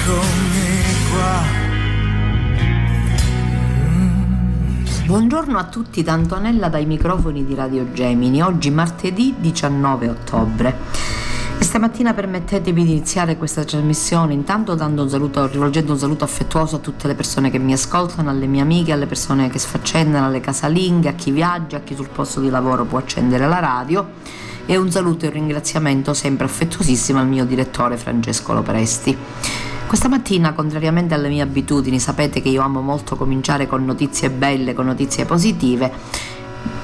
eccomi qua. Buongiorno a tutti da Antonella dai microfoni di Radio Gemini, oggi martedì 19 ottobre. Stamattina permettetemi di iniziare questa trasmissione intanto un saluto, rivolgendo un saluto affettuoso a tutte le persone che mi ascoltano, alle mie amiche, alle persone che sfaccendano, alle casalinghe, a chi viaggia, a chi sul posto di lavoro può accendere la radio e un saluto e un ringraziamento sempre affettuosissimo al mio direttore Francesco Lopresti. Questa mattina, contrariamente alle mie abitudini, sapete che io amo molto cominciare con notizie belle, con notizie positive.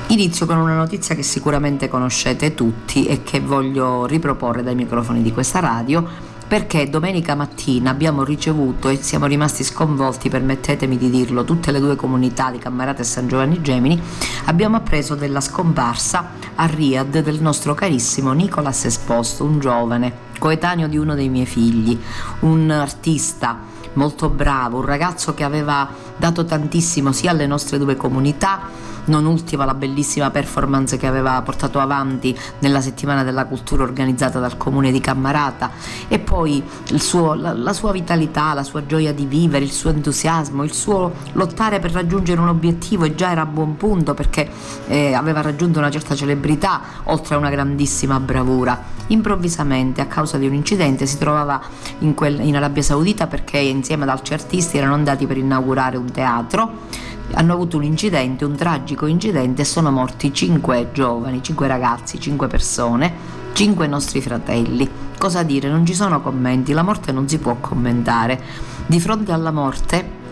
Inizio con una notizia che sicuramente conoscete tutti e che voglio riproporre dai microfoni di questa radio perché domenica mattina abbiamo ricevuto e siamo rimasti sconvolti, permettetemi di dirlo, tutte le due comunità di Cammarata e San Giovanni Gemini, abbiamo appreso della scomparsa a Riyadh del nostro carissimo Nicolas Esposto, un giovane coetaneo di uno dei miei figli, un artista molto bravo, un ragazzo che aveva dato tantissimo sia alle nostre due comunità, non ultima la bellissima performance che aveva portato avanti nella settimana della cultura organizzata dal comune di Cammarata e poi suo, la, la, sua vitalità, la sua gioia di vivere, il suo entusiasmo, il suo lottare per raggiungere un obiettivo e già era a buon punto perché eh, aveva raggiunto una certa celebrità oltre a una grandissima bravura. Improvvisamente a causa di un incidente si trovava in, quel, in Arabia Saudita perché insieme ad altri artisti erano andati per inaugurare un teatro hanno avuto un incidente, un tragico incidente e sono morti cinque giovani, cinque ragazzi, cinque persone, cinque nostri fratelli. Cosa dire? Non ci sono commenti, la morte non si può commentare. Di fronte alla morte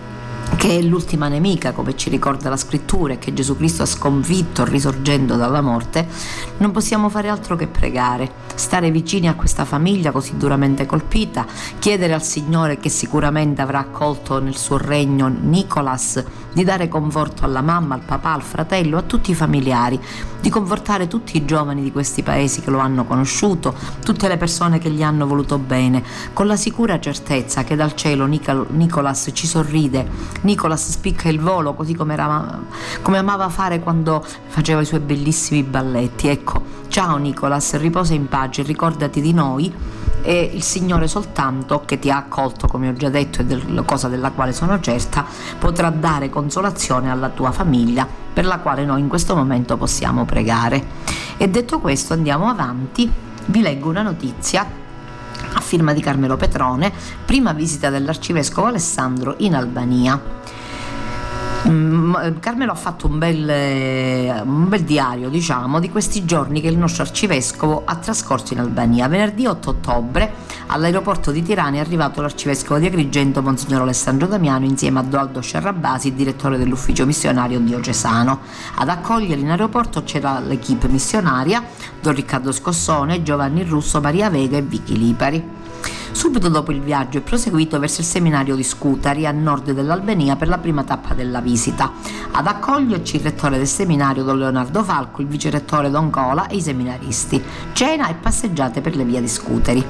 che è l'ultima nemica, come ci ricorda la scrittura, e che Gesù Cristo ha sconfitto risorgendo dalla morte, non possiamo fare altro che pregare, stare vicini a questa famiglia così duramente colpita, chiedere al Signore che sicuramente avrà accolto nel suo regno Nicolas di dare conforto alla mamma, al papà, al fratello, a tutti i familiari, di confortare tutti i giovani di questi paesi che lo hanno conosciuto, tutte le persone che gli hanno voluto bene, con la sicura certezza che dal cielo Nicolas ci sorride, Nicolas spicca il volo così come, era, come amava fare quando faceva i suoi bellissimi balletti. Ecco, ciao Nicolas, riposa in pace, ricordati di noi e il Signore soltanto che ti ha accolto, come ho già detto, e del, cosa della quale sono certa, potrà dare consolazione alla tua famiglia, per la quale noi in questo momento possiamo pregare. E detto questo andiamo avanti, vi leggo una notizia a firma di Carmelo Petrone, prima visita dell'arcivescovo Alessandro in Albania. Mm, Carmelo ha fatto un bel, eh, un bel, diario, diciamo, di questi giorni che il nostro arcivescovo ha trascorso in Albania. Venerdì 8 ottobre all'aeroporto di Tirana è arrivato l'arcivescovo di Agrigento, Monsignor Alessandro Damiano, insieme a Doaldo Scerrabasi, direttore dell'ufficio missionario diocesano. Ad accogliere in aeroporto c'era l'equipe missionaria, Don Riccardo Scossone, Giovanni Russo, Maria Vega e Vicky Lipari. Subito dopo il viaggio è proseguito verso il seminario di Scutari a nord dell'Albania per la prima tappa della visita. Ad accoglierci il rettore del seminario Don Leonardo Falco, il vicerettore Don Cola e i seminaristi. Cena e passeggiate per le vie di Scuteri.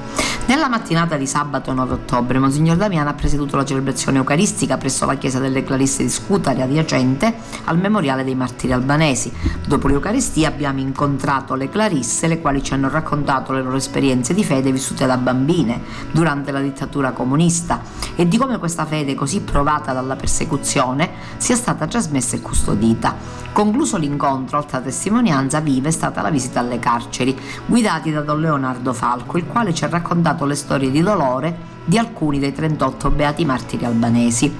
Nella mattinata di sabato 9 ottobre Monsignor Damiano ha presieduto la celebrazione eucaristica presso la chiesa delle Clarisse di Scutari adiacente al memoriale dei martiri albanesi. Dopo l'Eucaristia abbiamo incontrato le Clarisse, le quali ci hanno raccontato le loro esperienze di fede vissute da bambine durante la dittatura comunista e di come questa fede così provata dalla persecuzione sia stata trasmessa e custodita. Concluso l'incontro, altra testimonianza viva è stata la visita alle carceri, guidati da Don Leonardo Falco, il quale ci ha raccontato le storie di dolore di alcuni dei 38 beati martiri albanesi.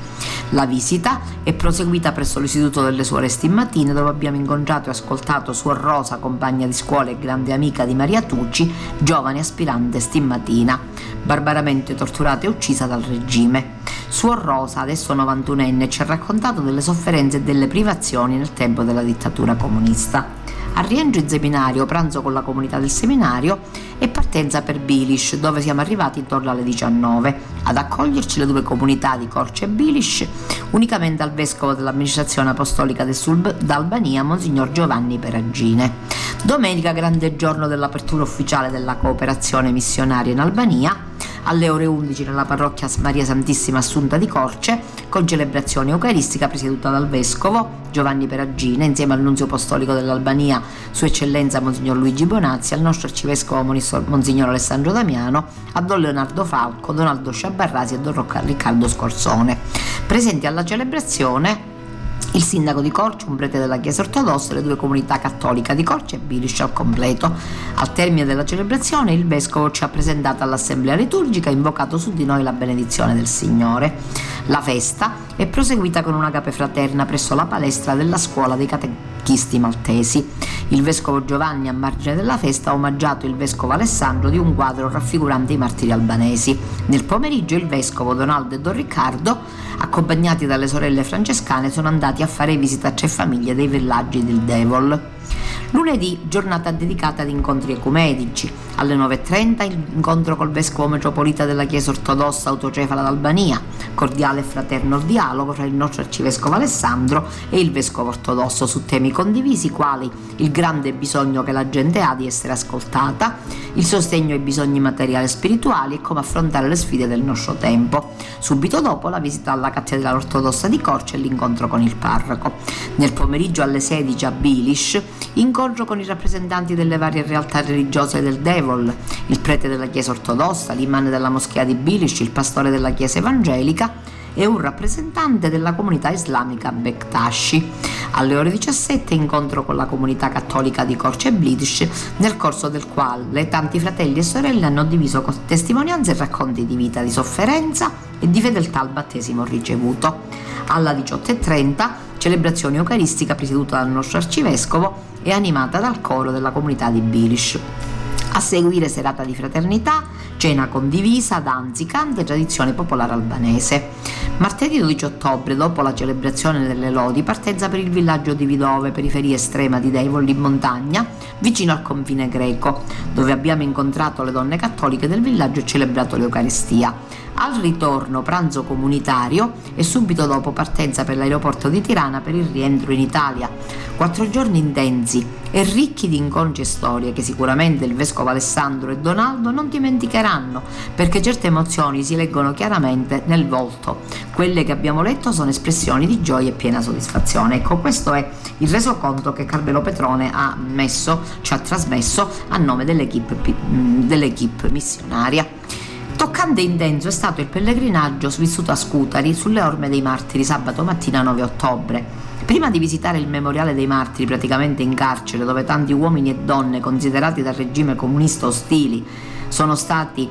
La visita è proseguita presso l'istituto delle suore Stimmatine dove abbiamo incontrato e ascoltato Suor Rosa, compagna di scuola e grande amica di Maria Tucci, giovane aspirante stimmatina, barbaramente torturata e uccisa dal regime. Suor Rosa, adesso 91enne, ci ha raccontato delle sofferenze e delle privazioni nel tempo della dittatura comunista. Al rientro in seminario, pranzo con la comunità del seminario e partenza per Bilish, dove siamo arrivati intorno alle 19. Ad accoglierci le due comunità di Corce e Bilish, unicamente al vescovo dell'amministrazione apostolica del Sud d'Albania, Monsignor Giovanni Peragine. Domenica, grande giorno dell'apertura ufficiale della cooperazione missionaria in Albania alle ore 11 nella parrocchia Maria Santissima Assunta di Corce, con celebrazione eucaristica presieduta dal vescovo Giovanni Peragina, insieme al nunzio apostolico dell'Albania, Sua Eccellenza Monsignor Luigi Bonazzi, al nostro arcivescovo Monsignor Alessandro Damiano, a Don Leonardo Falco, Donaldo Sciabarrasi e Don Riccardo Scorzone. Presenti alla celebrazione il sindaco di Corce, un prete della Chiesa ortodossa e le due comunità cattolica di Corce e Bilish al completo. Al termine della celebrazione il vescovo ci ha presentato all'assemblea liturgica e invocato su di noi la benedizione del Signore. La festa è proseguita con una cape fraterna presso la palestra della scuola dei catechisti maltesi. Il vescovo Giovanni a margine della festa ha omaggiato il vescovo Alessandro di un quadro raffigurante i martiri albanesi. Nel pomeriggio il vescovo Donaldo e Don Riccardo accompagnati dalle sorelle francescane, sono andati a fare visita a tre famiglie dei villaggi del Devol. Lunedì, giornata dedicata ad incontri ecumenici. Alle 9.30 incontro col vescovo metropolita della Chiesa ortodossa autocefala d'Albania, cordiale e fraterno dialogo tra il nostro arcivescovo Alessandro e il vescovo ortodosso su temi condivisi quali il grande bisogno che la gente ha di essere ascoltata, il sostegno ai bisogni materiali e spirituali e come affrontare le sfide del nostro tempo. Subito dopo la visita alla cattedrale ortodossa di Corce e l'incontro con il parroco. Nel pomeriggio alle 16 a Bilish, incontro con i rappresentanti delle varie realtà religiose del Devol, il prete della Chiesa ortodossa, l'imam della moschea di Bilish, il pastore della Chiesa evangelica e un rappresentante della comunità islamica Bektashi. Alle ore 17 incontro con la comunità cattolica di Korce e Blidish, nel corso del quale tanti fratelli e sorelle hanno diviso testimonianze e racconti di vita, di sofferenza e di fedeltà al battesimo ricevuto. Alla 18.30 celebrazione eucaristica presieduta dal nostro arcivescovo e animata dal coro della comunità di Bilish. A seguire serata di fraternità, cena condivisa, danzi, canti e tradizione popolare albanese. Martedì 12 ottobre, dopo la celebrazione delle lodi, partenza per il villaggio di Vidove, periferia estrema di Devol in montagna, vicino al confine greco, dove abbiamo incontrato le donne cattoliche del villaggio e celebrato l'Eucaristia. Al ritorno pranzo comunitario e subito dopo partenza per l'aeroporto di Tirana per il rientro in Italia. Quattro giorni intensi e ricchi di incontri e storie che sicuramente il vescovo Alessandro e Donaldo non dimenticheranno perché certe emozioni si leggono chiaramente nel volto. Quelle che abbiamo letto sono espressioni di gioia e piena soddisfazione. Ecco, questo è il resoconto che Carmelo Petrone ha messo, ci ha trasmesso a nome dell'equipe, dell'equipe missionaria. Toccante e intenso è stato il pellegrinaggio vissuto a Scutari sulle orme dei martiri sabato mattina 9 ottobre. Prima di visitare il memoriale dei martiri praticamente in carcere dove tanti uomini e donne considerati dal regime comunista ostili sono stati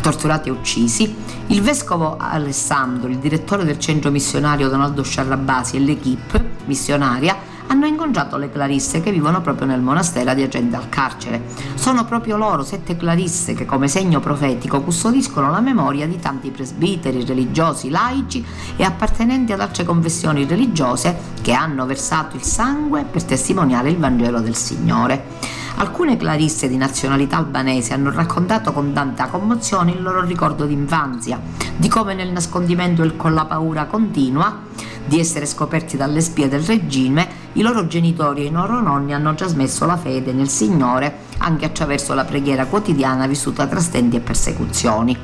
torturati e uccisi, il vescovo Alessandro, il direttore del centro missionario Donaldo Sciarrabasi e l'equipe missionaria hanno incontrato le clarisse che vivono proprio nel monastero adiacente al carcere. Sono proprio loro, sette clarisse, che come segno profetico custodiscono la memoria di tanti presbiteri, religiosi, laici e appartenenti ad altre confessioni religiose che hanno versato il sangue per testimoniare il Vangelo del Signore. Alcune clarisse di nazionalità albanese hanno raccontato con tanta commozione il loro ricordo d'infanzia, di come nel nascondimento e con la paura continua di essere scoperti dalle spie del regime, i loro genitori e i loro nonni hanno trasmesso la fede nel Signore anche attraverso la preghiera quotidiana vissuta tra stenti e persecuzioni.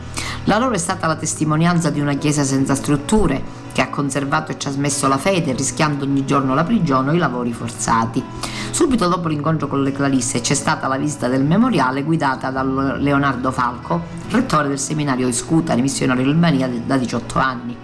La loro è stata la testimonianza di una chiesa senza strutture, che ha conservato e trasmesso la fede rischiando ogni giorno la prigione o i lavori forzati. Subito dopo l'incontro con le Clarisse c'è stata la visita del memoriale guidata da Leonardo Falco, rettore del seminario di Scutari, missionario in Albania da 18 anni.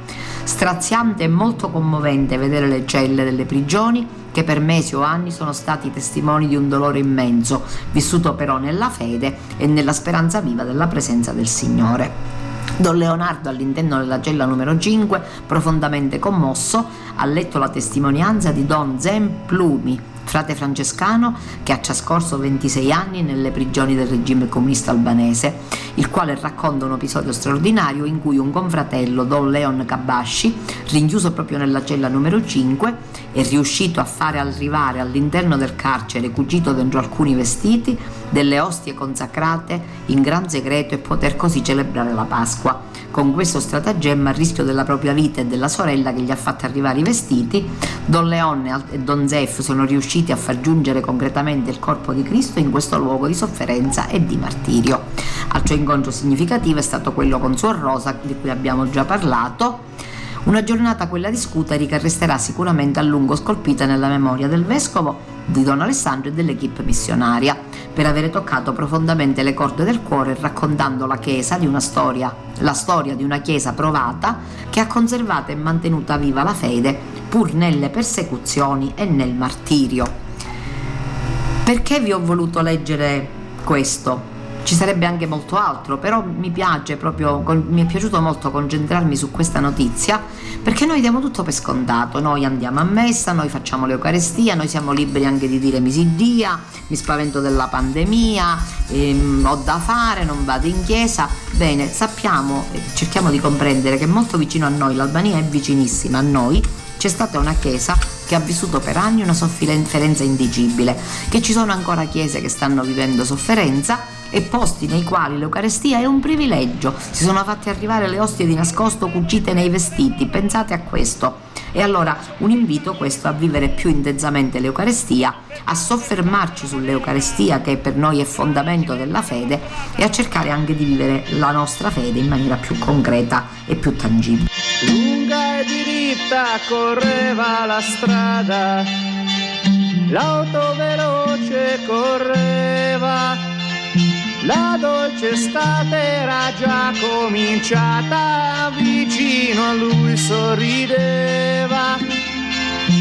Straziante e molto commovente vedere le celle delle prigioni che per mesi o anni sono stati testimoni di un dolore immenso, vissuto però nella fede e nella speranza viva della presenza del Signore. Don Leonardo all'interno della cella numero 5, profondamente commosso, ha letto la testimonianza di Don Zen Plumi, frate francescano che ha trascorso 26 anni nelle prigioni del regime comunista albanese, il quale racconta un episodio straordinario in cui un confratello, Don Leon Kabasci, rinchiuso proprio nella cella numero 5, è riuscito a fare arrivare all'interno del carcere, cucito dentro alcuni vestiti, delle ostie consacrate in gran segreto e poter così celebrare la Pasqua. Con questo stratagemma, a rischio della propria vita e della sorella che gli ha fatto arrivare i vestiti, Don Leone e Don Zef sono riusciti a far giungere concretamente il corpo di Cristo in questo luogo di sofferenza e di martirio. Altro incontro significativo è stato quello con Suor Rosa, di cui abbiamo già parlato. Una giornata quella di Scutari che resterà sicuramente a lungo scolpita nella memoria del vescovo, di Don Alessandro e dell'equipe missionaria, per avere toccato profondamente le corde del cuore raccontando la Chiesa di una storia, la storia di una Chiesa provata che ha conservato e mantenuta viva la fede pur nelle persecuzioni e nel martirio. Perché vi ho voluto leggere questo? Ci sarebbe anche molto altro, però mi piace proprio, mi è piaciuto molto concentrarmi su questa notizia perché noi diamo tutto per scontato, noi andiamo a messa, noi facciamo l'Eucarestia, noi siamo liberi anche di dire mi mi spavento della pandemia, ehm, ho da fare, non vado in chiesa. Bene, sappiamo, cerchiamo di comprendere che molto vicino a noi, l'Albania è vicinissima a noi, c'è stata una chiesa che ha vissuto per anni una sofferenza indicibile, che ci sono ancora chiese che stanno vivendo sofferenza e posti nei quali l'Eucarestia è un privilegio. Si sono fatti arrivare le ostie di nascosto cucite nei vestiti, pensate a questo. E allora un invito questo a vivere più intensamente l'Eucarestia, a soffermarci sull'Eucarestia che per noi è fondamento della fede e a cercare anche di vivere la nostra fede in maniera più concreta e più tangibile. Diritta correva la strada, l'auto veloce correva. La dolce estate era già cominciata, vicino a lui sorrideva,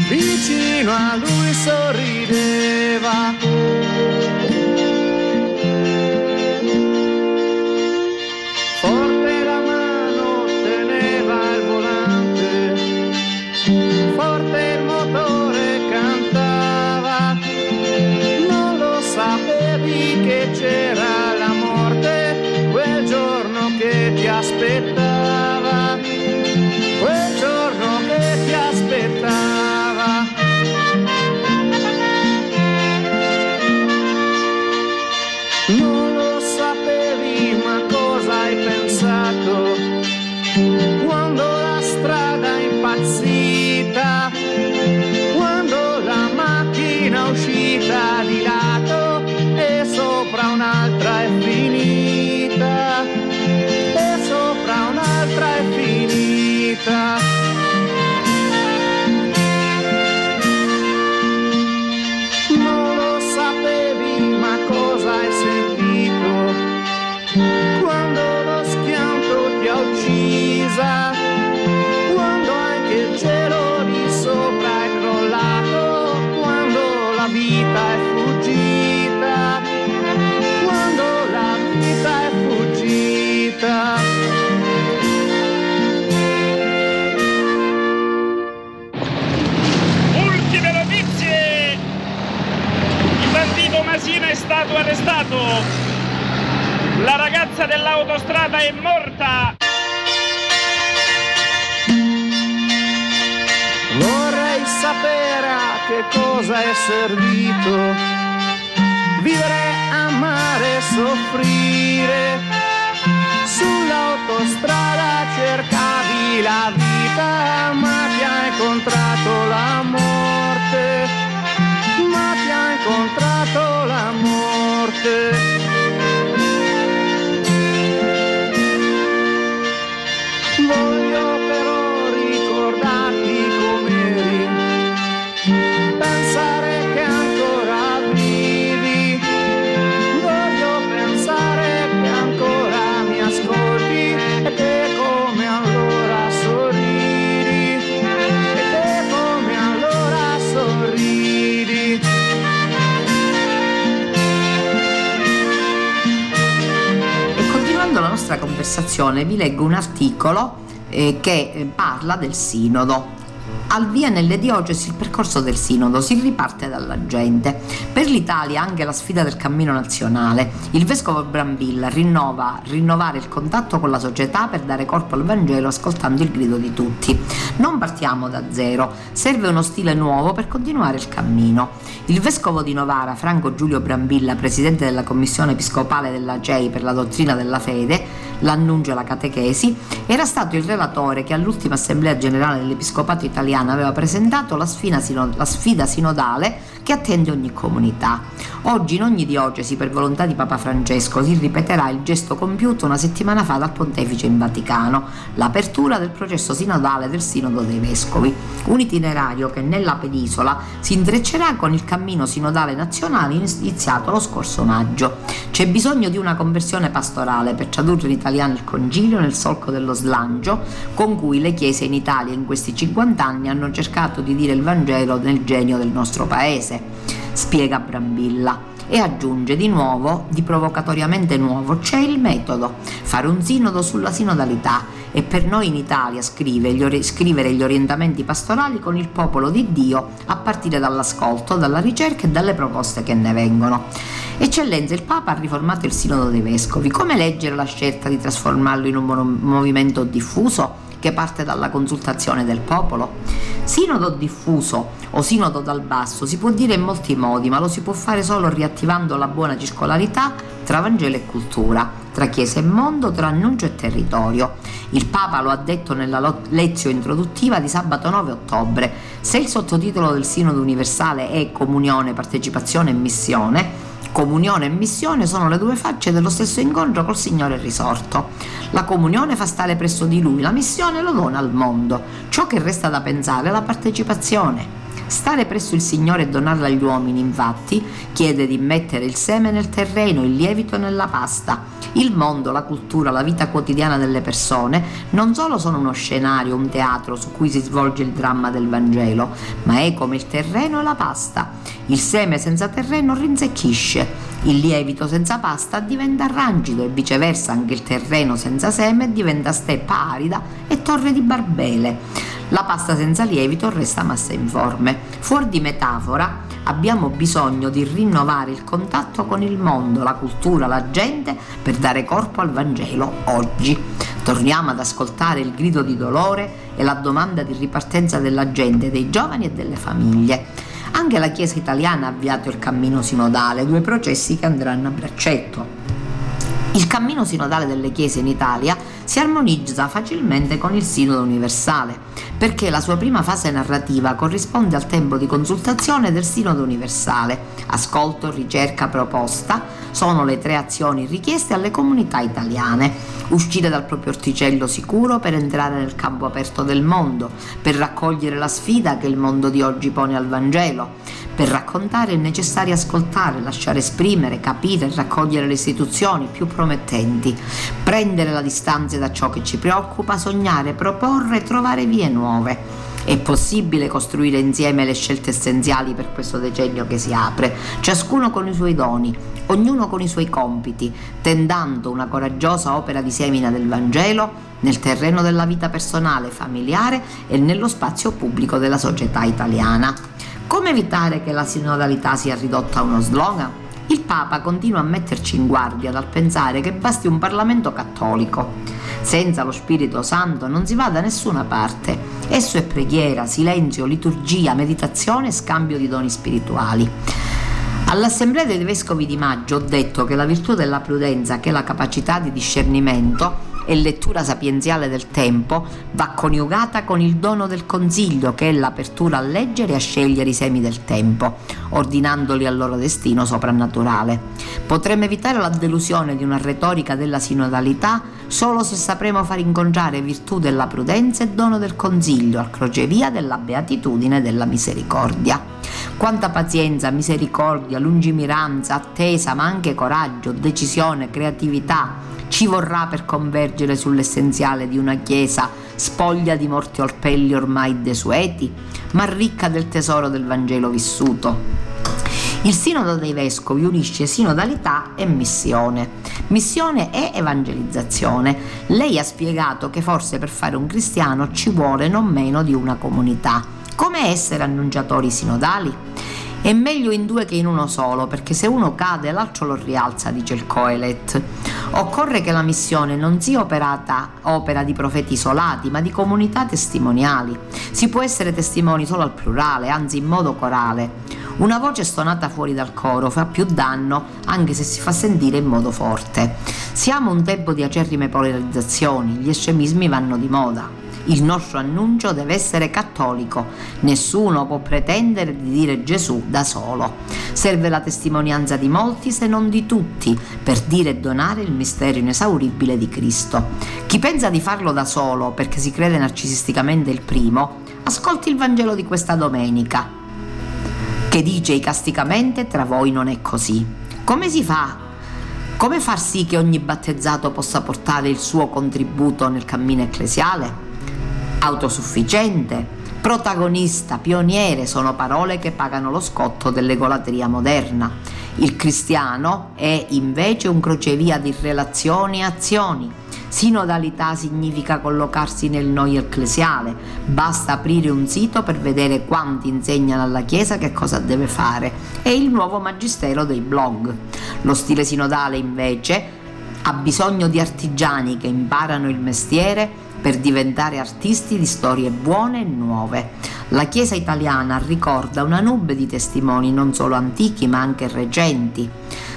vicino a lui sorrideva. Arrestato. La ragazza dell'autostrada è morta. Vorrei sapere a che cosa è servito vivere, amare, soffrire. Sull'autostrada cercavi la vita, ma morte. Conversazione vi leggo un articolo eh, che eh, parla del sinodo al via nelle diocesi il percorso del sinodo, si riparte dalla gente. Per l'Italia anche la sfida del cammino nazionale. Il vescovo Brambilla rinnova rinnovare il contatto con la società per dare corpo al Vangelo ascoltando il grido di tutti. Non partiamo da zero, serve uno stile nuovo per continuare il cammino. Il vescovo di Novara, Franco Giulio Brambilla, presidente della commissione episcopale della CEI per la dottrina della fede, l'annuncio e la catechesi, era stato il relatore che all'ultima assemblea generale dell'episcopato italiano aveva presentato la sfida, la sfida sinodale che attende ogni comunità. Oggi in ogni diocesi, per volontà di Papa Francesco, si ripeterà il gesto compiuto una settimana fa dal Pontefice in Vaticano, l'apertura del processo sinodale del Sinodo dei Vescovi, un itinerario che nella penisola si intreccerà con il cammino sinodale nazionale iniziato lo scorso maggio. C'è bisogno di una conversione pastorale per tradurre in italiano il concilio nel solco dello slancio con cui le chiese in Italia in questi 50 anni hanno cercato di dire il Vangelo nel genio del nostro paese, spiega Brambilla. E aggiunge di nuovo, di provocatoriamente nuovo, c'è il metodo, fare un sinodo sulla sinodalità e per noi in Italia scrive gli scrivere gli orientamenti pastorali con il popolo di Dio a partire dall'ascolto, dalla ricerca e dalle proposte che ne vengono. Eccellenza, il Papa ha riformato il Sinodo dei Vescovi. Come leggere la scelta di trasformarlo in un movimento diffuso? che parte dalla consultazione del popolo. Sinodo diffuso o sinodo dal basso si può dire in molti modi, ma lo si può fare solo riattivando la buona circolarità tra Vangelo e cultura, tra Chiesa e mondo, tra annuncio e territorio. Il Papa lo ha detto nella lezione introduttiva di sabato 9 ottobre. Se il sottotitolo del Sinodo universale è Comunione, partecipazione e missione, Comunione e missione sono le due facce dello stesso incontro col Signore risorto. La comunione fa stare presso di Lui, la missione lo dona al mondo. Ciò che resta da pensare è la partecipazione. Stare presso il Signore e donarla agli uomini, infatti, chiede di mettere il seme nel terreno, il lievito nella pasta. Il mondo, la cultura, la vita quotidiana delle persone non solo sono uno scenario, un teatro su cui si svolge il dramma del Vangelo, ma è come il terreno e la pasta. Il seme senza terreno rinzecchisce, il lievito senza pasta diventa rangido e viceversa anche il terreno senza seme diventa steppa arida e torre di barbele. La pasta senza lievito resta massa informe. Fuori di metafora, abbiamo bisogno di rinnovare il contatto con il mondo, la cultura, la gente per dare corpo al Vangelo oggi. Torniamo ad ascoltare il grido di dolore e la domanda di ripartenza della gente, dei giovani e delle famiglie. Anche la Chiesa italiana ha avviato il cammino sinodale, due processi che andranno a braccetto. Il cammino sinodale delle chiese in Italia si armonizza facilmente con il Sinodo universale, perché la sua prima fase narrativa corrisponde al tempo di consultazione del Sinodo universale. Ascolto, ricerca, proposta sono le tre azioni richieste alle comunità italiane. Uscire dal proprio orticello sicuro per entrare nel campo aperto del mondo, per raccogliere la sfida che il mondo di oggi pone al Vangelo per raccontare è necessario ascoltare, lasciare esprimere, capire e raccogliere le istituzioni più promettenti, prendere la distanza da ciò che ci preoccupa, sognare, proporre trovare vie nuove. È possibile costruire insieme le scelte essenziali per questo decennio che si apre, ciascuno con i suoi doni, ognuno con i suoi compiti, tendando una coraggiosa opera di semina del Vangelo nel terreno della vita personale, familiare e nello spazio pubblico della società italiana. Come evitare che la sinodalità sia ridotta a uno slogan? Il Papa continua a metterci in guardia dal pensare che basti un Parlamento cattolico. Senza lo Spirito Santo non si va da nessuna parte. Esso è preghiera, silenzio, liturgia, meditazione e scambio di doni spirituali. All'Assemblea dei Vescovi di Maggio ho detto che la virtù della prudenza, che è la capacità di discernimento, e lettura sapienziale del tempo va coniugata con il dono del consiglio, che è l'apertura a leggere e a scegliere i semi del tempo, ordinandoli al loro destino soprannaturale. Potremmo evitare la delusione di una retorica della sinodalità solo se sapremo far incontrare virtù della prudenza e dono del consiglio al crocevia della beatitudine e della misericordia. Quanta pazienza, misericordia, lungimiranza, attesa, ma anche coraggio, decisione, creatività, ci vorrà per convergere sull'essenziale di una Chiesa spoglia di morti orpelli ormai desueti, ma ricca del tesoro del Vangelo vissuto. Il sinodo dei vescovi unisce sinodalità e missione. Missione è evangelizzazione. Lei ha spiegato che forse per fare un cristiano ci vuole non meno di una comunità. Come essere annunciatori sinodali? È meglio in due che in uno solo, perché se uno cade l'altro lo rialza, dice il Coelet. Occorre che la missione non sia operata opera di profeti isolati, ma di comunità testimoniali. Si può essere testimoni solo al plurale, anzi in modo corale. Una voce stonata fuori dal coro fa più danno anche se si fa sentire in modo forte. Siamo un tempo di acerrime polarizzazioni, gli estremismi vanno di moda. Il nostro annuncio deve essere cattolico. Nessuno può pretendere di dire Gesù da solo. Serve la testimonianza di molti, se non di tutti, per dire e donare il mistero inesauribile di Cristo. Chi pensa di farlo da solo perché si crede narcisisticamente il primo, ascolti il Vangelo di questa domenica, che dice icasticamente tra voi non è così. Come si fa? Come far sì che ogni battezzato possa portare il suo contributo nel cammino ecclesiale? Autosufficiente, protagonista, pioniere sono parole che pagano lo scotto dell'egolatria moderna. Il cristiano è invece un crocevia di relazioni e azioni. Sinodalità significa collocarsi nel noi ecclesiale, basta aprire un sito per vedere quanti insegnano alla Chiesa che cosa deve fare. È il nuovo magistero dei blog. Lo stile sinodale invece ha bisogno di artigiani che imparano il mestiere per diventare artisti di storie buone e nuove. La Chiesa italiana ricorda una nube di testimoni non solo antichi ma anche recenti.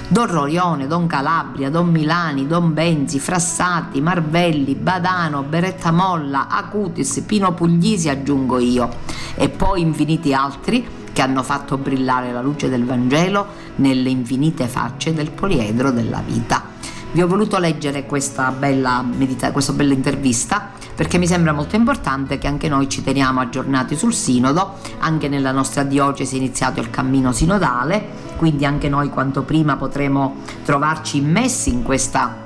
Don Rorione, Don Calabria, Don Milani, Don Benzi, Frassati, Marvelli, Badano, Beretta Molla, Acutis, Pino Puglisi aggiungo io e poi infiniti altri che hanno fatto brillare la luce del Vangelo nelle infinite facce del poliedro della vita. Vi ho voluto leggere questa bella, medita- questa bella intervista perché mi sembra molto importante che anche noi ci teniamo aggiornati sul sinodo, anche nella nostra diocesi è iniziato il cammino sinodale, quindi anche noi quanto prima potremo trovarci immessi in questa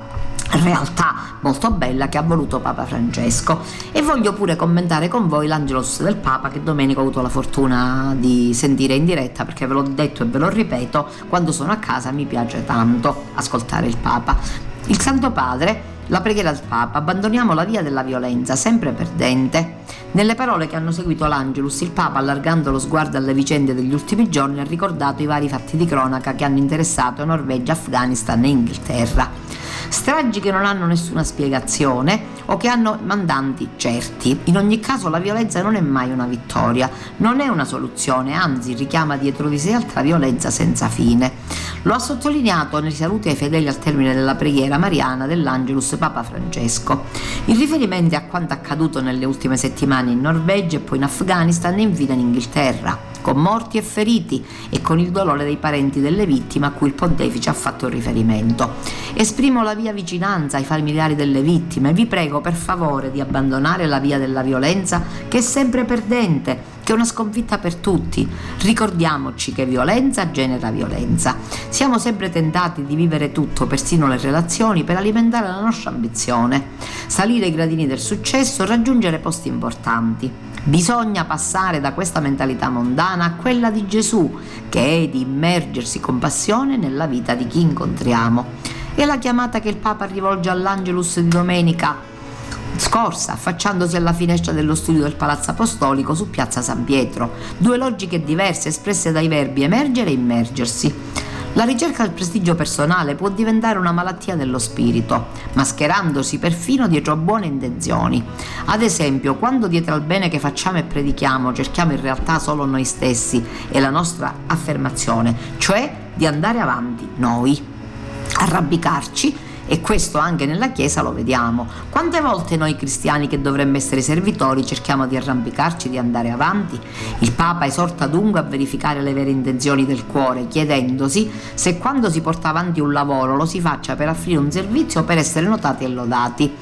realtà molto bella che ha voluto Papa Francesco. E voglio pure commentare con voi l'Angelus del Papa che domenica ho avuto la fortuna di sentire in diretta perché ve l'ho detto e ve lo ripeto quando sono a casa mi piace tanto ascoltare il Papa. Il Santo Padre la preghiera del Papa, abbandoniamo la via della violenza, sempre perdente. Nelle parole che hanno seguito l'Angelus, il Papa, allargando lo sguardo alle vicende degli ultimi giorni, ha ricordato i vari fatti di cronaca che hanno interessato Norvegia, Afghanistan e Inghilterra stragi che non hanno nessuna spiegazione o che hanno mandanti certi. In ogni caso la violenza non è mai una vittoria, non è una soluzione, anzi richiama dietro di sé altra violenza senza fine. Lo ha sottolineato nei saluti ai fedeli al termine della preghiera mariana dell'Angelus Papa Francesco, in riferimento a quanto accaduto nelle ultime settimane in Norvegia e poi in Afghanistan e infine in Inghilterra con morti e feriti e con il dolore dei parenti delle vittime a cui il pontefice ha fatto riferimento. Esprimo la mia vicinanza ai familiari delle vittime, vi prego per favore di abbandonare la via della violenza che è sempre perdente, che è una sconfitta per tutti. Ricordiamoci che violenza genera violenza. Siamo sempre tentati di vivere tutto, persino le relazioni, per alimentare la nostra ambizione, salire i gradini del successo, raggiungere posti importanti. Bisogna passare da questa mentalità mondana a quella di Gesù, che è di immergersi con passione nella vita di chi incontriamo. È la chiamata che il Papa rivolge all'Angelus di domenica scorsa, affacciandosi alla finestra dello studio del Palazzo Apostolico su Piazza San Pietro. Due logiche diverse espresse dai verbi emergere e immergersi. La ricerca del prestigio personale può diventare una malattia dello spirito, mascherandosi perfino dietro buone intenzioni. Ad esempio, quando dietro al bene che facciamo e predichiamo cerchiamo in realtà solo noi stessi e la nostra affermazione, cioè di andare avanti noi, arrampicarci e questo anche nella Chiesa lo vediamo. Quante volte noi cristiani che dovremmo essere servitori cerchiamo di arrampicarci, di andare avanti? Il Papa esorta dunque a verificare le vere intenzioni del cuore, chiedendosi se quando si porta avanti un lavoro lo si faccia per offrire un servizio o per essere notati e lodati.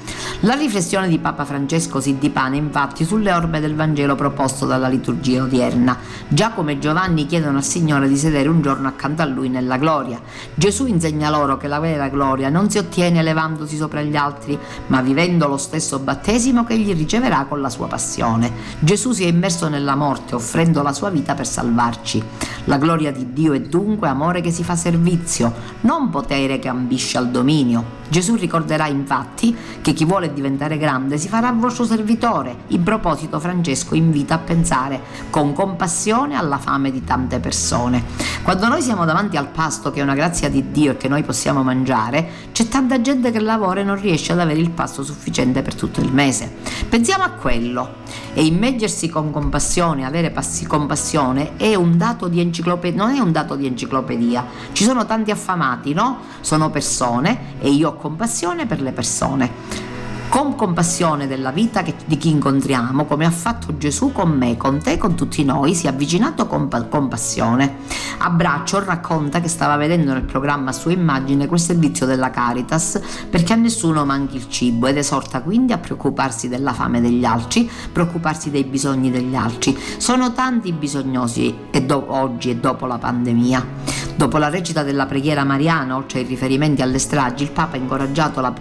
La riflessione di Papa Francesco si dipane infatti sulle orme del Vangelo proposto dalla liturgia odierna. Giacomo e Giovanni chiedono al Signore di sedere un giorno accanto a lui nella gloria. Gesù insegna loro che la vera gloria non si ottiene ottiene elevandosi sopra gli altri, ma vivendo lo stesso battesimo che egli riceverà con la sua passione. Gesù si è immerso nella morte, offrendo la sua vita per salvarci. La gloria di Dio è dunque amore che si fa servizio, non potere che ambisce al dominio. Gesù ricorderà infatti che chi vuole diventare grande si farà vostro servitore. In proposito Francesco invita a pensare con compassione alla fame di tante persone. Quando noi siamo davanti al pasto che è una grazia di Dio e che noi possiamo mangiare, c'è tanta gente che lavora e non riesce ad avere il pasto sufficiente per tutto il mese. Pensiamo a quello e immergersi con compassione, avere passi, compassione è un dato di enciclopedia, non è un dato di enciclopedia. Ci sono tanti affamati, no? Sono persone e io ho compassione per le persone con compassione della vita che, di chi incontriamo, come ha fatto Gesù con me, con te, con tutti noi, si è avvicinato con compassione. A braccio racconta che stava vedendo nel programma a sua immagine quel servizio della Caritas perché a nessuno manchi il cibo ed esorta quindi a preoccuparsi della fame degli altri, preoccuparsi dei bisogni degli altri. Sono tanti bisognosi e do- oggi e dopo la pandemia. Dopo la recita della preghiera mariana, oltre ai riferimenti alle stragi, il Papa ha incoraggiato la,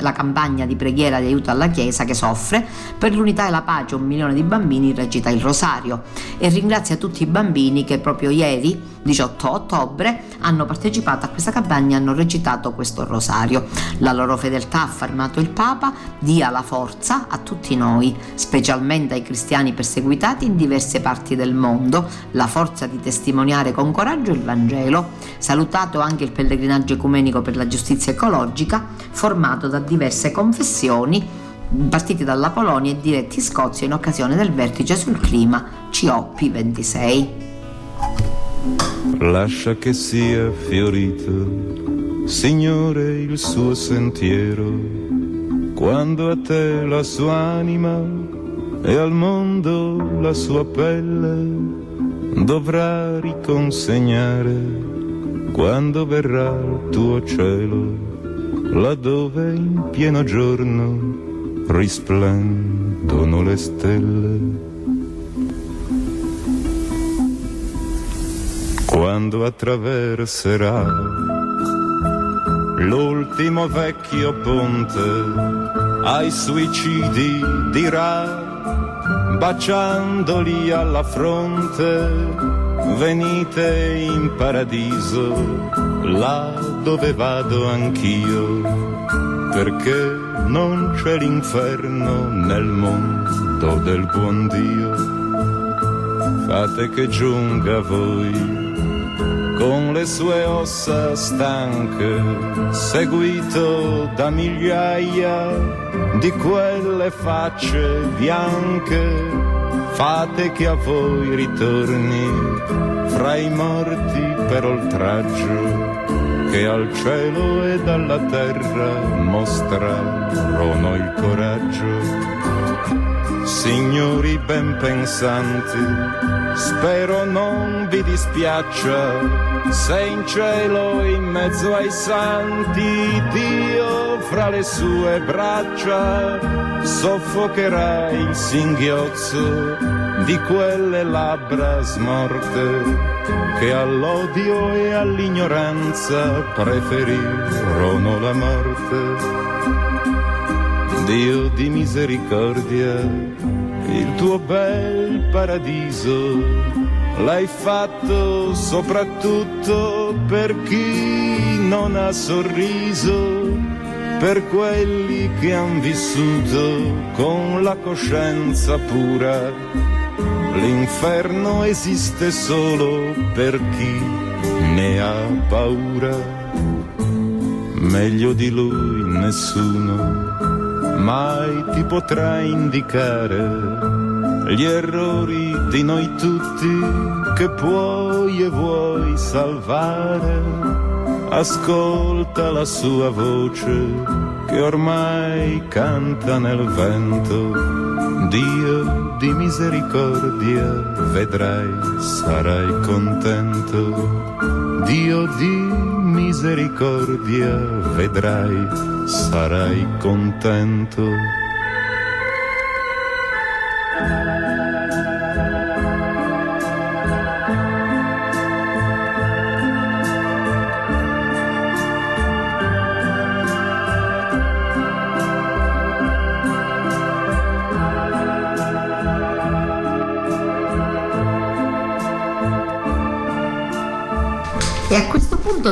la campagna di preghiera di aiuto alla Chiesa che soffre, per l'unità e la pace un milione di bambini recita il rosario e ringrazia tutti i bambini che proprio ieri, 18 ottobre, hanno partecipato a questa campagna e hanno recitato questo rosario. La loro fedeltà, ha affermato il Papa, dia la forza a tutti noi, specialmente ai cristiani perseguitati in diverse parti del mondo, la forza di testimoniare con coraggio il Vangelo, salutato anche il pellegrinaggio ecumenico per la giustizia ecologica, formato da diverse confessioni partiti dalla Polonia e diretti in Scozia in occasione del vertice sul clima COP26. Lascia che sia fiorito, Signore, il suo sentiero, quando a te la sua anima e al mondo la sua pelle dovrà riconsegnare quando verrà il tuo cielo, laddove in pieno giorno risplendono le stelle. Quando attraverserà l'ultimo vecchio ponte ai suicidi dirà baciandoli alla fronte, venite in paradiso, là dove vado anch'io, perché non c'è l'inferno nel mondo del buon Dio. Fate che giunga voi con le sue ossa stanche, seguito da migliaia di quelle facce bianche, fate che a voi ritorni fra i morti per oltraggio, che al cielo e alla terra mostrarono il coraggio. Signori ben pensanti, spero non vi dispiaccia se in cielo in mezzo ai santi Dio fra le sue braccia soffocherà il singhiozzo di quelle labbra smorte che all'odio e all'ignoranza preferirono la morte. Dio di misericordia, il tuo bel paradiso l'hai fatto soprattutto per chi non ha sorriso, per quelli che han vissuto con la coscienza pura. L'inferno esiste solo per chi ne ha paura. Meglio di lui nessuno mai ti potrà indicare gli errori di noi tutti che puoi e vuoi salvare. Ascolta la sua voce che ormai canta nel vento. Dio di misericordia, vedrai, sarai contento. Dio di misericordia vedrai, sarai contento.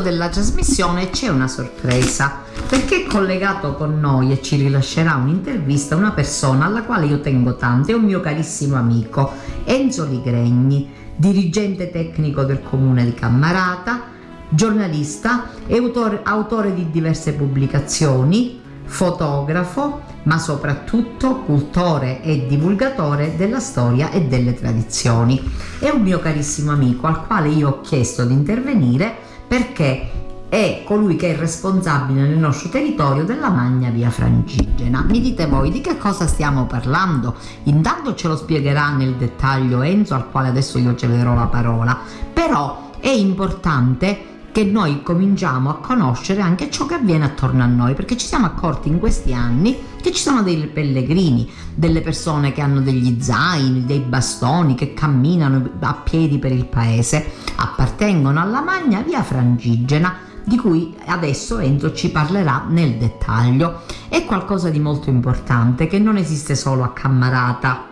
Della trasmissione c'è una sorpresa, perché è collegato con noi e ci rilascerà un'intervista una persona alla quale io tengo tanto, è un mio carissimo amico, Enzo Ligregni, dirigente tecnico del comune di Cammarata, giornalista e autore, autore di diverse pubblicazioni, fotografo, ma soprattutto cultore e divulgatore della storia e delle tradizioni. È un mio carissimo amico al quale io ho chiesto di intervenire perché è colui che è responsabile nel nostro territorio della Magna Via Francigena. Mi dite voi di che cosa stiamo parlando? Intanto ce lo spiegherà nel dettaglio Enzo al quale adesso io cederò la parola, però è importante che noi cominciamo a conoscere anche ciò che avviene attorno a noi, perché ci siamo accorti in questi anni che ci sono dei pellegrini, delle persone che hanno degli zaini, dei bastoni, che camminano a piedi per il paese, appartengono alla Magna Via Frangigena, di cui adesso Enzo ci parlerà nel dettaglio. È qualcosa di molto importante che non esiste solo a Cammarata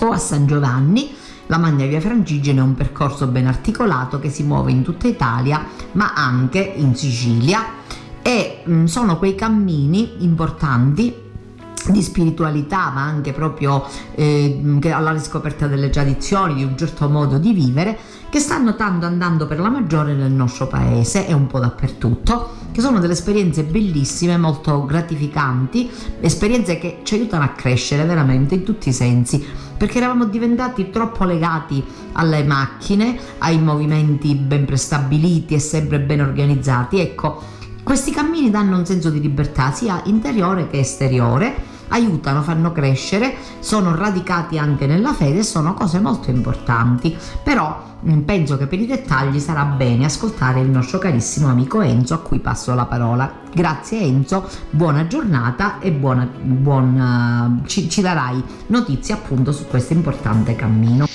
o a San Giovanni, la Magna Via Francigena è un percorso ben articolato che si muove in tutta Italia, ma anche in Sicilia. E mh, mm, sono quei cammini importanti di spiritualità, ma anche proprio eh, alla riscoperta delle tradizioni, di un certo modo di vivere, che stanno tanto andando per la maggiore nel nostro paese. E un po' dappertutto, che sono delle esperienze bellissime, molto gratificanti, esperienze che ci aiutano a crescere veramente in tutti i sensi, perché eravamo diventati troppo legati alle macchine, ai movimenti ben prestabiliti e sempre ben organizzati. Ecco, questi cammini danno un senso di libertà sia interiore che esteriore aiutano, fanno crescere, sono radicati anche nella fede, sono cose molto importanti. Però mm, penso che per i dettagli sarà bene ascoltare il nostro carissimo amico Enzo a cui passo la parola. Grazie Enzo, buona giornata e buona, buona, ci, ci darai notizie appunto su questo importante cammino.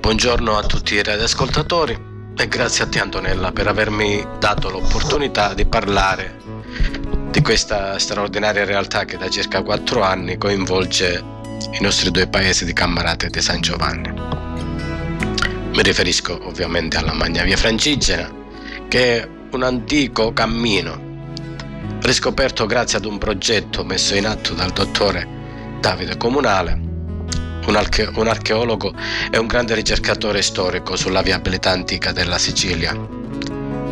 Buongiorno a tutti i radioascoltatori e grazie a te Antonella per avermi dato l'opportunità di parlare di questa straordinaria realtà che da circa quattro anni coinvolge i nostri due paesi di Cammarate e di San Giovanni. Mi riferisco ovviamente alla Magna Via Francigena, che è un antico cammino riscoperto grazie ad un progetto messo in atto dal dottore Davide Comunale, un, arche- un archeologo e un grande ricercatore storico sulla viabilità antica della Sicilia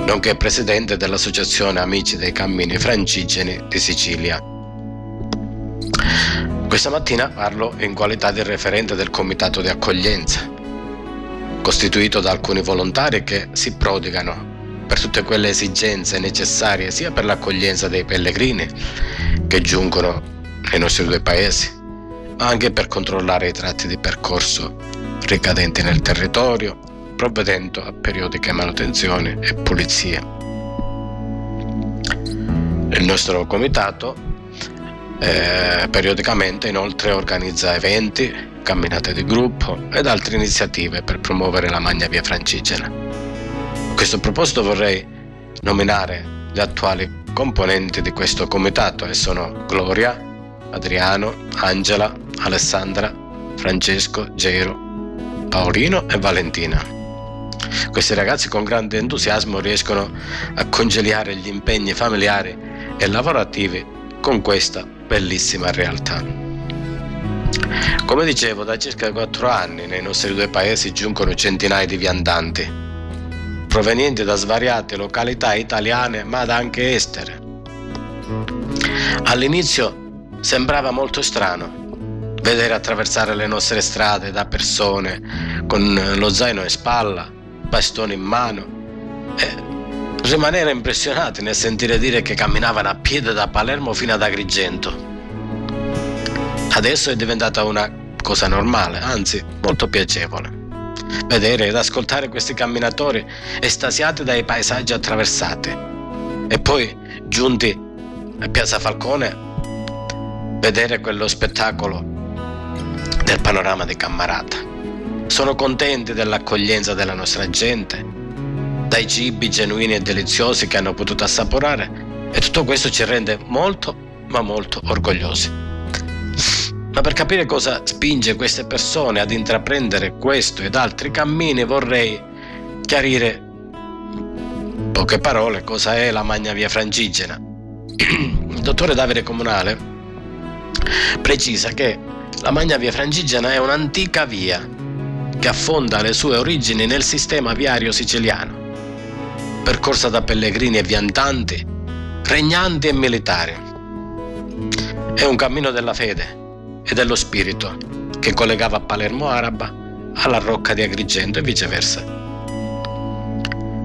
nonché presidente dell'Associazione Amici dei Cammini Francigeni di Sicilia. Questa mattina parlo in qualità di referente del comitato di accoglienza, costituito da alcuni volontari che si prodigano per tutte quelle esigenze necessarie sia per l'accoglienza dei pellegrini che giungono nei nostri due paesi, ma anche per controllare i tratti di percorso ricadenti nel territorio provvedendo a periodiche manutenzioni e pulizie. Il nostro comitato eh, periodicamente inoltre organizza eventi, camminate di gruppo ed altre iniziative per promuovere la Magna Via Francigena. A questo proposito vorrei nominare gli attuali componenti di questo comitato e sono Gloria, Adriano, Angela, Alessandra, Francesco, Gero, Paolino e Valentina. Questi ragazzi con grande entusiasmo riescono a conciliare gli impegni familiari e lavorativi con questa bellissima realtà. Come dicevo, da circa 4 anni nei nostri due paesi giungono centinaia di viandanti, provenienti da svariate località italiane ma anche estere. All'inizio sembrava molto strano vedere attraversare le nostre strade da persone con lo zaino in spalla, bastone in mano e rimanere impressionati nel sentire dire che camminavano a piedi da Palermo fino ad Agrigento. Adesso è diventata una cosa normale, anzi molto piacevole. Vedere ed ascoltare questi camminatori estasiati dai paesaggi attraversati e poi giunti a Piazza Falcone vedere quello spettacolo del panorama di Cammarata. Sono contenti dell'accoglienza della nostra gente, dai cibi genuini e deliziosi che hanno potuto assaporare e tutto questo ci rende molto ma molto orgogliosi. Ma per capire cosa spinge queste persone ad intraprendere questo ed altri cammini vorrei chiarire poche parole, cosa è la Magna Via Francigena? Il dottore Davide Comunale precisa che la Magna Via Francigena è un'antica via che affonda le sue origini nel sistema viario siciliano, percorsa da pellegrini e viandanti, regnanti e militari. È un cammino della fede e dello spirito che collegava Palermo Araba alla Rocca di Agrigento e viceversa.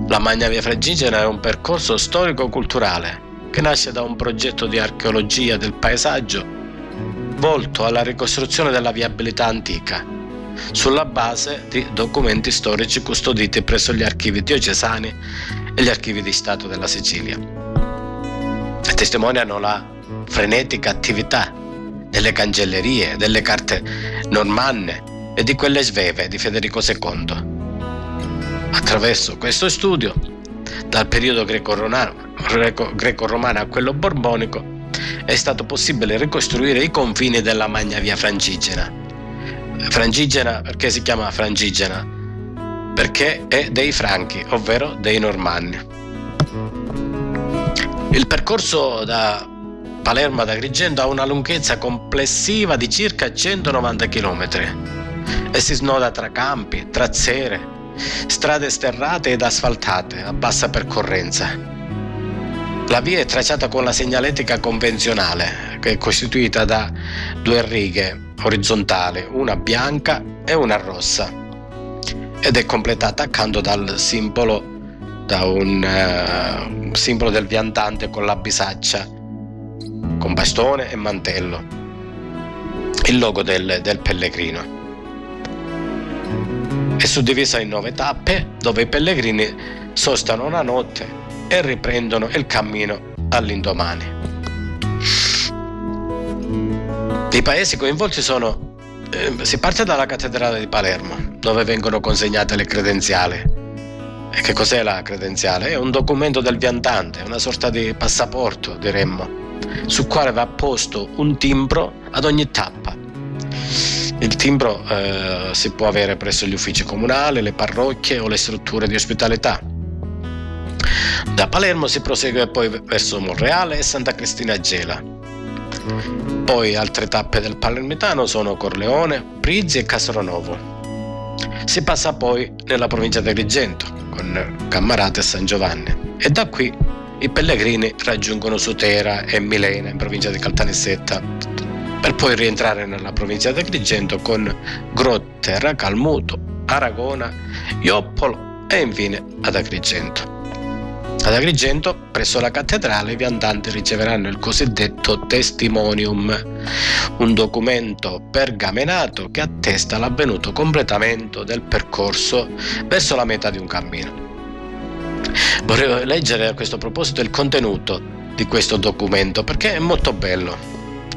La Magna Via Francigena è un percorso storico-culturale che nasce da un progetto di archeologia del paesaggio volto alla ricostruzione della viabilità antica, sulla base di documenti storici custoditi presso gli archivi diocesani e gli archivi di Stato della Sicilia. Testimoniano la frenetica attività delle cancellerie, delle carte normanne e di quelle sveve di Federico II Attraverso questo studio, dal periodo greco-romano a quello borbonico, è stato possibile ricostruire i confini della Magna Via Francigena. Francigena perché si chiama Francigena? Perché è dei Franchi, ovvero dei Normanni. Il percorso da Palermo ad Agrigento ha una lunghezza complessiva di circa 190 km e si snoda tra campi, trazzere, strade sterrate ed asfaltate a bassa percorrenza. La via è tracciata con la segnaletica convenzionale, che è costituita da due righe orizzontali, una bianca e una rossa, ed è completata accanto dal simbolo, da un uh, simbolo del viandante con la bisaccia, con bastone e mantello, il logo del, del pellegrino. È suddivisa in nove tappe dove i pellegrini sostano una notte e riprendono il cammino all'indomani. I paesi coinvolti sono eh, si parte dalla cattedrale di Palermo dove vengono consegnate le credenziali. E che cos'è la credenziale? È un documento del viandante, una sorta di passaporto, diremmo, sul quale va posto un timbro ad ogni tappa il timbro eh, si può avere presso gli uffici comunali, le parrocchie o le strutture di ospitalità. Da Palermo si prosegue poi verso Monreale e Santa Cristina Gela. Poi altre tappe del Palermitano sono Corleone, Prizzi e Castronovo. Si passa poi nella provincia di Agrigento con Cammarate e San Giovanni e da qui i pellegrini raggiungono Sutera e Milena in provincia di Caltanissetta per poi rientrare nella provincia di Agrigento con Grotte, Racalmuto, Aragona, Ioppolo e infine ad Agrigento. Ad Agrigento, presso la cattedrale, i viandanti riceveranno il cosiddetto testimonium, un documento pergamenato che attesta l'avvenuto completamento del percorso verso la meta di un cammino. Vorrei leggere a questo proposito il contenuto di questo documento perché è molto bello.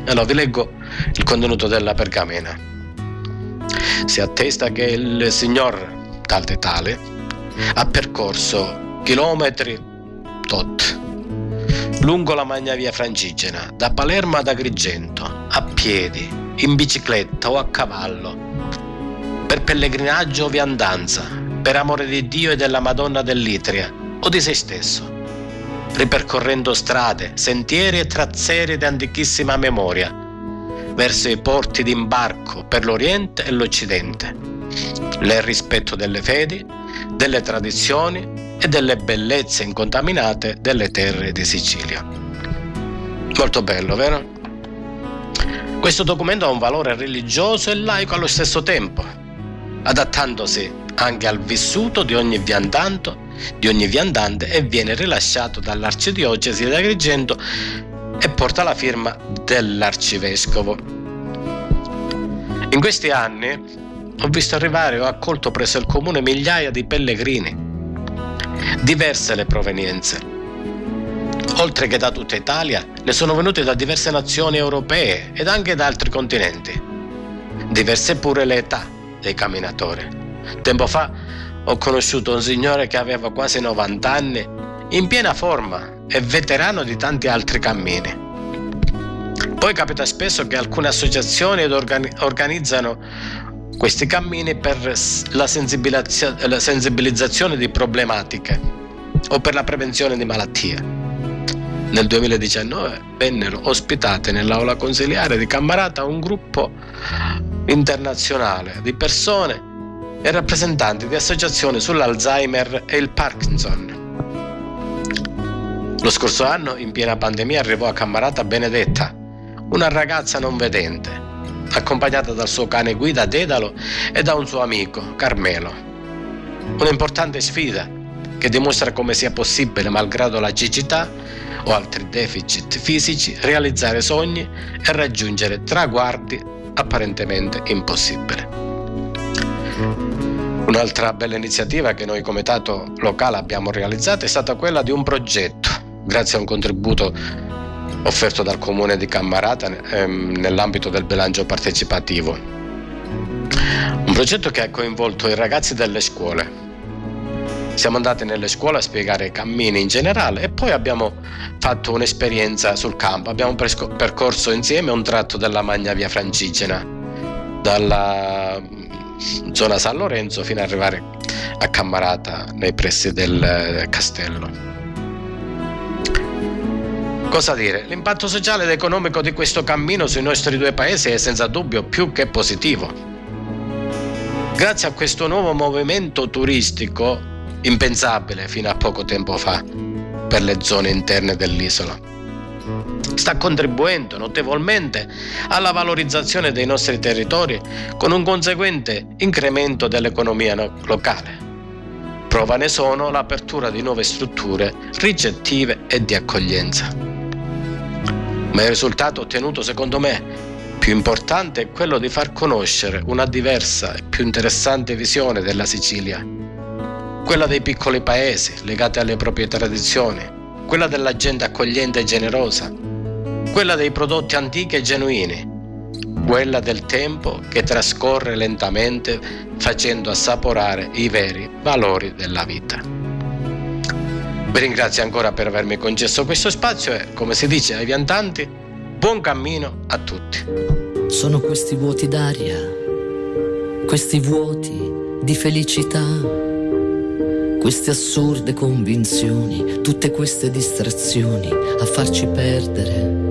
Allora vi leggo il contenuto della pergamena. Si attesta che il signor tal e tale ha percorso chilometri tot. Lungo la Magna Via Francigena, da Palermo ad Agrigento, a piedi, in bicicletta o a cavallo, per pellegrinaggio o viandanza, per amore di Dio e della Madonna dell'Itria o di se stesso. Ripercorrendo strade, sentieri e trazzeri di antichissima memoria, verso i porti d'imbarco per l'Oriente e l'Occidente, nel rispetto delle fedi, delle tradizioni e delle bellezze incontaminate delle terre di Sicilia. Molto bello, vero? Questo documento ha un valore religioso e laico allo stesso tempo, adattandosi anche al vissuto di ogni viandante, di ogni viandante e viene rilasciato dall'arcidiocesi di Agrigento e porta la firma dell'arcivescovo. In questi anni ho visto arrivare o accolto presso il comune migliaia di pellegrini, diverse le provenienze. Oltre che da tutta Italia, ne sono venuti da diverse nazioni europee ed anche da altri continenti. Diverse pure le età dei camminatori. Tempo fa ho conosciuto un signore che aveva quasi 90 anni, in piena forma e veterano di tanti altri cammini. Poi capita spesso che alcune associazioni organizzano questi cammini per la sensibilizzazione di problematiche o per la prevenzione di malattie. Nel 2019 vennero ospitate nell'aula consiliare di Cammarata un gruppo internazionale di persone e rappresentanti di associazioni sull'Alzheimer e il Parkinson. Lo scorso anno, in piena pandemia, arrivò a Cammarata Benedetta, una ragazza non vedente, accompagnata dal suo cane guida Dedalo e da un suo amico, Carmelo. Un'importante sfida che dimostra come sia possibile, malgrado la cecità o altri deficit fisici, realizzare sogni e raggiungere traguardi apparentemente impossibili. Un'altra bella iniziativa che noi come Tato locale abbiamo realizzato è stata quella di un progetto, grazie a un contributo offerto dal comune di Cammarata ehm, nell'ambito del bilancio partecipativo. Un progetto che ha coinvolto i ragazzi delle scuole, siamo andati nelle scuole a spiegare i cammini in generale e poi abbiamo fatto un'esperienza sul campo. Abbiamo percorso insieme un tratto della Magna Via Francigena, dalla mm, zona San Lorenzo fino ad arrivare a Cammarata nei pressi del eh, castello. Cosa dire? L'impatto sociale ed economico di questo cammino sui nostri due paesi è senza dubbio più che positivo. Grazie a questo nuovo movimento turistico impensabile fino a poco tempo fa per le zone interne dell'isola. Sta contribuendo notevolmente alla valorizzazione dei nostri territori con un conseguente incremento dell'economia locale. Prova ne sono l'apertura di nuove strutture ricettive e di accoglienza. Ma il risultato ottenuto secondo me più importante è quello di far conoscere una diversa e più interessante visione della Sicilia quella dei piccoli paesi legati alle proprie tradizioni, quella della gente accogliente e generosa, quella dei prodotti antichi e genuini, quella del tempo che trascorre lentamente facendo assaporare i veri valori della vita. Vi ringrazio ancora per avermi concesso questo spazio e, come si dice ai viandanti, buon cammino a tutti. Sono questi vuoti d'aria, questi vuoti di felicità queste assurde convinzioni, tutte queste distrazioni a farci perdere.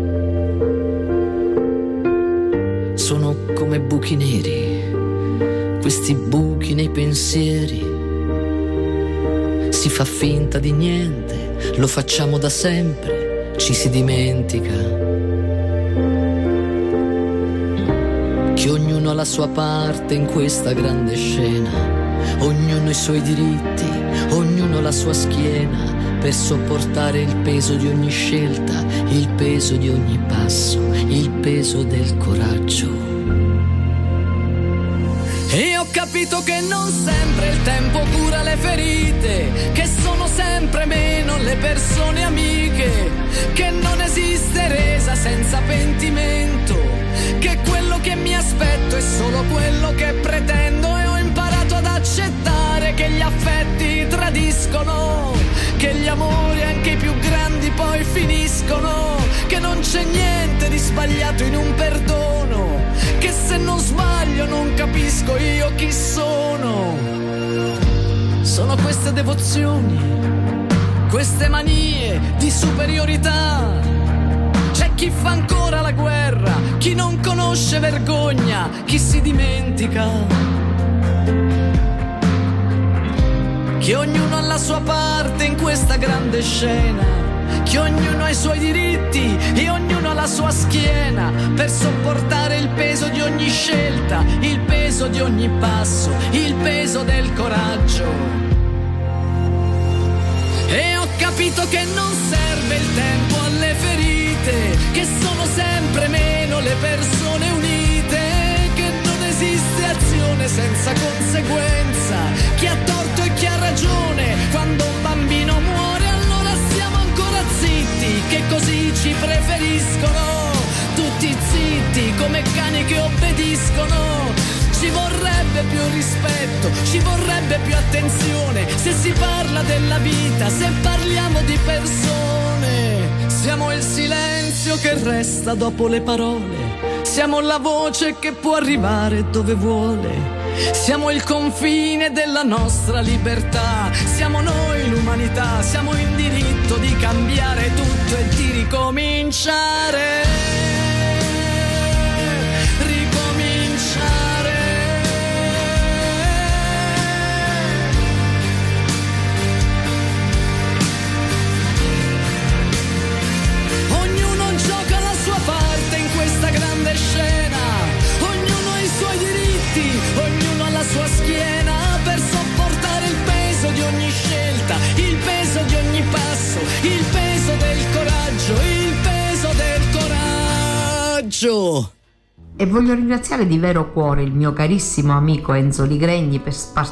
Sono come buchi neri, questi buchi nei pensieri. Si fa finta di niente, lo facciamo da sempre, ci si dimentica. Che ognuno ha la sua parte in questa grande scena ognuno i suoi diritti, ognuno la sua schiena per sopportare il peso di ogni scelta, il peso di ogni passo, il peso del coraggio. Non sempre il tempo cura le ferite, che sono sempre meno le persone amiche, che non esiste resa senza pentimento, che quello che mi aspetto è solo quello che pretendo e ho imparato ad accettare che gli affetti tradiscono, che gli amori anche i più grandi poi finiscono, che non c'è niente di sbagliato in un perdono, che se non sbaglio non capisco io chi sono. Sono queste devozioni, queste manie di superiorità. C'è chi fa ancora la guerra, chi non conosce vergogna, chi si dimentica che ognuno ha la sua parte in questa grande scena, che ognuno ha i suoi diritti e ognuno ha la sua schiena per sopportare il peso di ogni scelta, il peso di ogni passo, il peso del coraggio. E ho capito che non serve il tempo alle ferite, che sono sempre meno le persone unite, che non esiste azione senza conseguenza, chi ha torto chi ha ragione, quando un bambino muore che così ci preferiscono, tutti zitti come cani che obbediscono. Ci vorrebbe più rispetto, ci vorrebbe più attenzione se si parla della vita, se parliamo di persone. Siamo il silenzio che resta dopo le parole, siamo la voce che può arrivare dove vuole Siamo il confine della nostra libertà, siamo noi l'umanità, siamo in diritto di cambiare tutto e di ricominciare. Coraggio! E voglio ringraziare di vero cuore il mio carissimo amico Enzo Ligregni,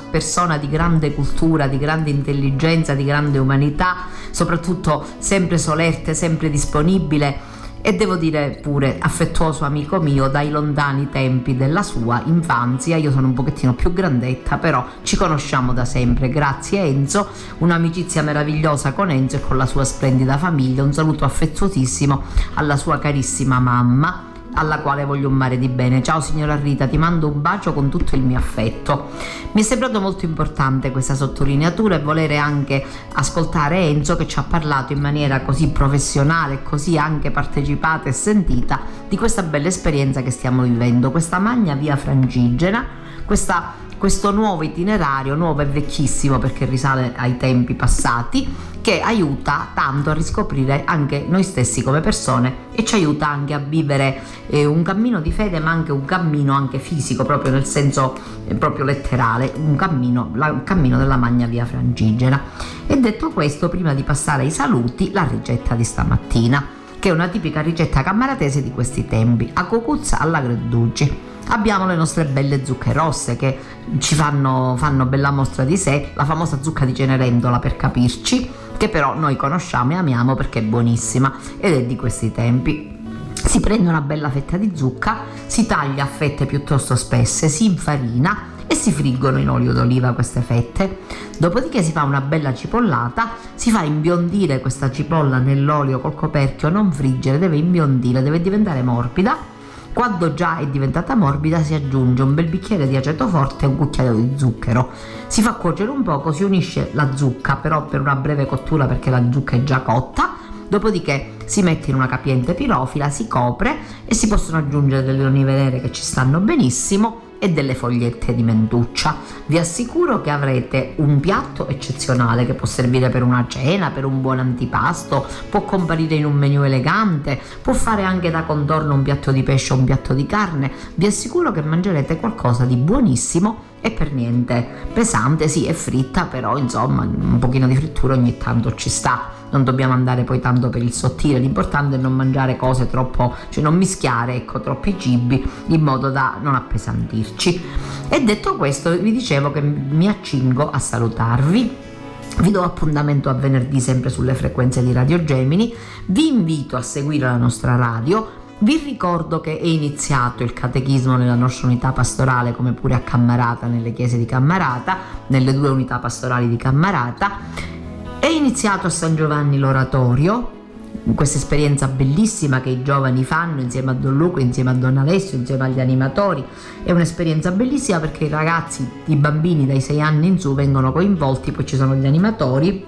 persona di grande cultura, di grande intelligenza, di grande umanità, soprattutto sempre solerte, sempre disponibile e devo dire pure affettuoso amico mio dai lontani tempi della sua infanzia. Io sono un pochettino più grandetta, però ci conosciamo da sempre. Grazie Enzo, un'amicizia meravigliosa con Enzo e con la sua splendida famiglia. Un saluto affettuosissimo alla sua carissima mamma alla quale voglio un mare di bene. Ciao signora Rita, ti mando un bacio con tutto il mio affetto. Mi è sembrato molto importante questa sottolineatura e volere anche ascoltare Enzo che ci ha parlato in maniera così professionale, così anche partecipata e sentita di questa bella esperienza che stiamo vivendo, questa magna via frangigena, questa questo nuovo itinerario, nuovo e vecchissimo perché risale ai tempi passati, che aiuta tanto a riscoprire anche noi stessi come persone e ci aiuta anche a vivere eh, un cammino di fede ma anche un cammino anche fisico proprio nel senso eh, proprio letterale un cammino, la, un cammino della magna via frangigena e detto questo prima di passare ai saluti la ricetta di stamattina che è una tipica ricetta cammaratese di questi tempi a cocuzza alla Gredducci abbiamo le nostre belle zucche rosse che ci fanno, fanno bella mostra di sé, la famosa zucca di Cenerentola per capirci, che però noi conosciamo e amiamo perché è buonissima ed è di questi tempi. Si prende una bella fetta di zucca, si taglia a fette piuttosto spesse, si infarina e si friggono in olio d'oliva queste fette. Dopodiché si fa una bella cipollata, si fa imbiondire questa cipolla nell'olio col coperchio, non friggere, deve imbiondire, deve diventare morbida quando già è diventata morbida si aggiunge un bel bicchiere di aceto forte e un cucchiaio di zucchero. Si fa cuocere un poco, si unisce la zucca però per una breve cottura perché la zucca è già cotta. Dopodiché si mette in una capiente pirofila, si copre e si possono aggiungere delle olive nere che ci stanno benissimo e delle fogliette di mentuccia. Vi assicuro che avrete un piatto eccezionale che può servire per una cena, per un buon antipasto, può comparire in un menù elegante, può fare anche da contorno un piatto di pesce o un piatto di carne. Vi assicuro che mangerete qualcosa di buonissimo e per niente pesante, sì, è fritta, però insomma un pochino di frittura ogni tanto ci sta non dobbiamo andare poi tanto per il sottile, l'importante è non mangiare cose troppo, cioè non mischiare ecco, troppi cibi in modo da non appesantirci. E detto questo vi dicevo che mi accingo a salutarvi. Vi do appuntamento a venerdì sempre sulle frequenze di Radio Gemini, vi invito a seguire la nostra radio, vi ricordo che è iniziato il catechismo nella nostra unità pastorale, come pure a Cammarata, nelle chiese di Cammarata, nelle due unità pastorali di Cammarata è iniziato a San Giovanni l'oratorio, questa esperienza bellissima che i giovani fanno insieme a Don Luca, insieme a Don Alessio, insieme agli animatori. È un'esperienza bellissima perché i ragazzi, i bambini dai 6 anni in su vengono coinvolti, poi ci sono gli animatori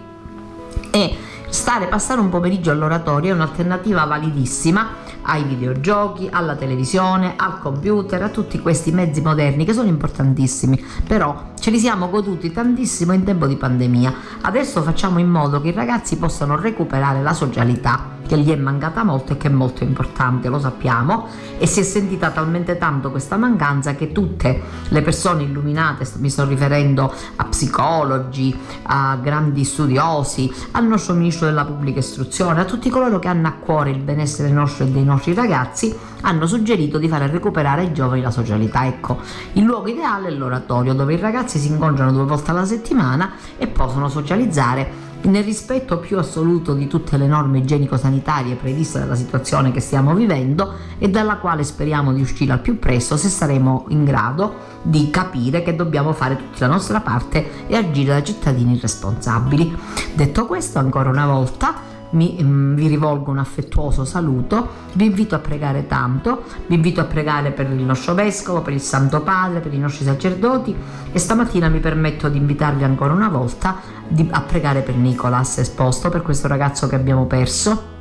e stare, passare un pomeriggio all'oratorio è un'alternativa validissima ai videogiochi, alla televisione, al computer, a tutti questi mezzi moderni che sono importantissimi, però ce li siamo goduti tantissimo in tempo di pandemia. Adesso facciamo in modo che i ragazzi possano recuperare la socialità che gli è mancata molto e che è molto importante, lo sappiamo, e si è sentita talmente tanto questa mancanza che tutte le persone illuminate, mi sto riferendo a psicologi, a grandi studiosi, al nostro ministro della pubblica istruzione, a tutti coloro che hanno a cuore il benessere nostro e dei nostri ragazzi, hanno suggerito di fare recuperare ai giovani la socialità. Ecco, il luogo ideale è l'oratorio dove i ragazzi si incontrano due volte alla settimana e possono socializzare nel rispetto più assoluto di tutte le norme igienico-sanitarie previste dalla situazione che stiamo vivendo e dalla quale speriamo di uscire al più presto se saremo in grado di capire che dobbiamo fare tutta la nostra parte e agire da cittadini responsabili. Detto questo, ancora una volta, mi, mm, vi rivolgo un affettuoso saluto, vi invito a pregare tanto, vi invito a pregare per il nostro vescovo, per il Santo Padre, per i nostri sacerdoti e stamattina mi permetto di invitarvi ancora una volta di, a pregare per Nicolas esposto, per questo ragazzo che abbiamo perso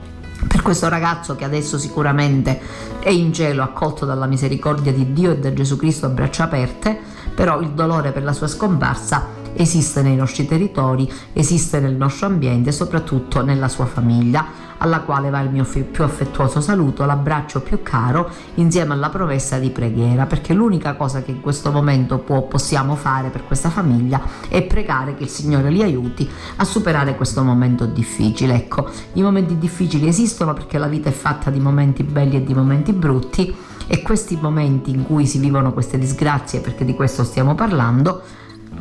per questo ragazzo che adesso sicuramente è in cielo accolto dalla misericordia di Dio e da Gesù Cristo a braccia aperte, però il dolore per la sua scomparsa esiste nei nostri territori, esiste nel nostro ambiente e soprattutto nella sua famiglia, alla quale va il mio più affettuoso saluto, l'abbraccio più caro, insieme alla promessa di preghiera, perché l'unica cosa che in questo momento può, possiamo fare per questa famiglia è pregare che il Signore li aiuti a superare questo momento difficile. Ecco, i momenti difficili esistono perché la vita è fatta di momenti belli e di momenti brutti e questi momenti in cui si vivono queste disgrazie, perché di questo stiamo parlando,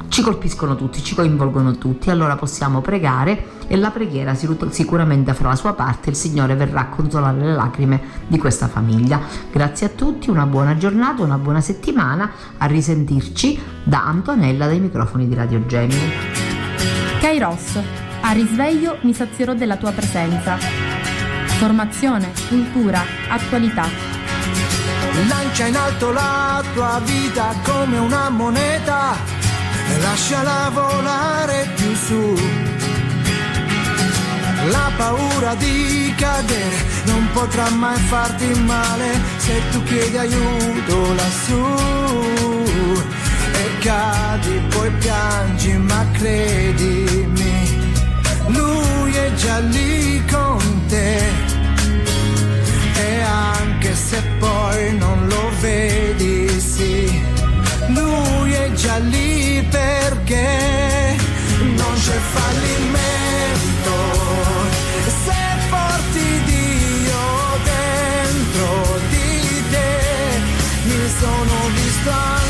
ci colpiscono tutti, ci coinvolgono tutti, allora possiamo pregare e la preghiera sicuramente farà la sua parte, il Signore verrà a consolare le lacrime di questa famiglia. Grazie a tutti, una buona giornata, una buona settimana, a risentirci da Antonella dai microfoni di Radio Gemini. Kairos, a risveglio mi sazierò della tua presenza. Formazione, cultura, attualità. Lancia in alto la tua vita come una moneta e lasciala volare più su. La paura di cadere non potrà mai farti male se tu chiedi aiuto lassù. E cadi, poi piangi, ma credimi, lui è già lì con te. E anche se poi non lo vedi, sì, lui è già lì perché non c'è fallimento. Se porti Dio dentro di te mi sono visto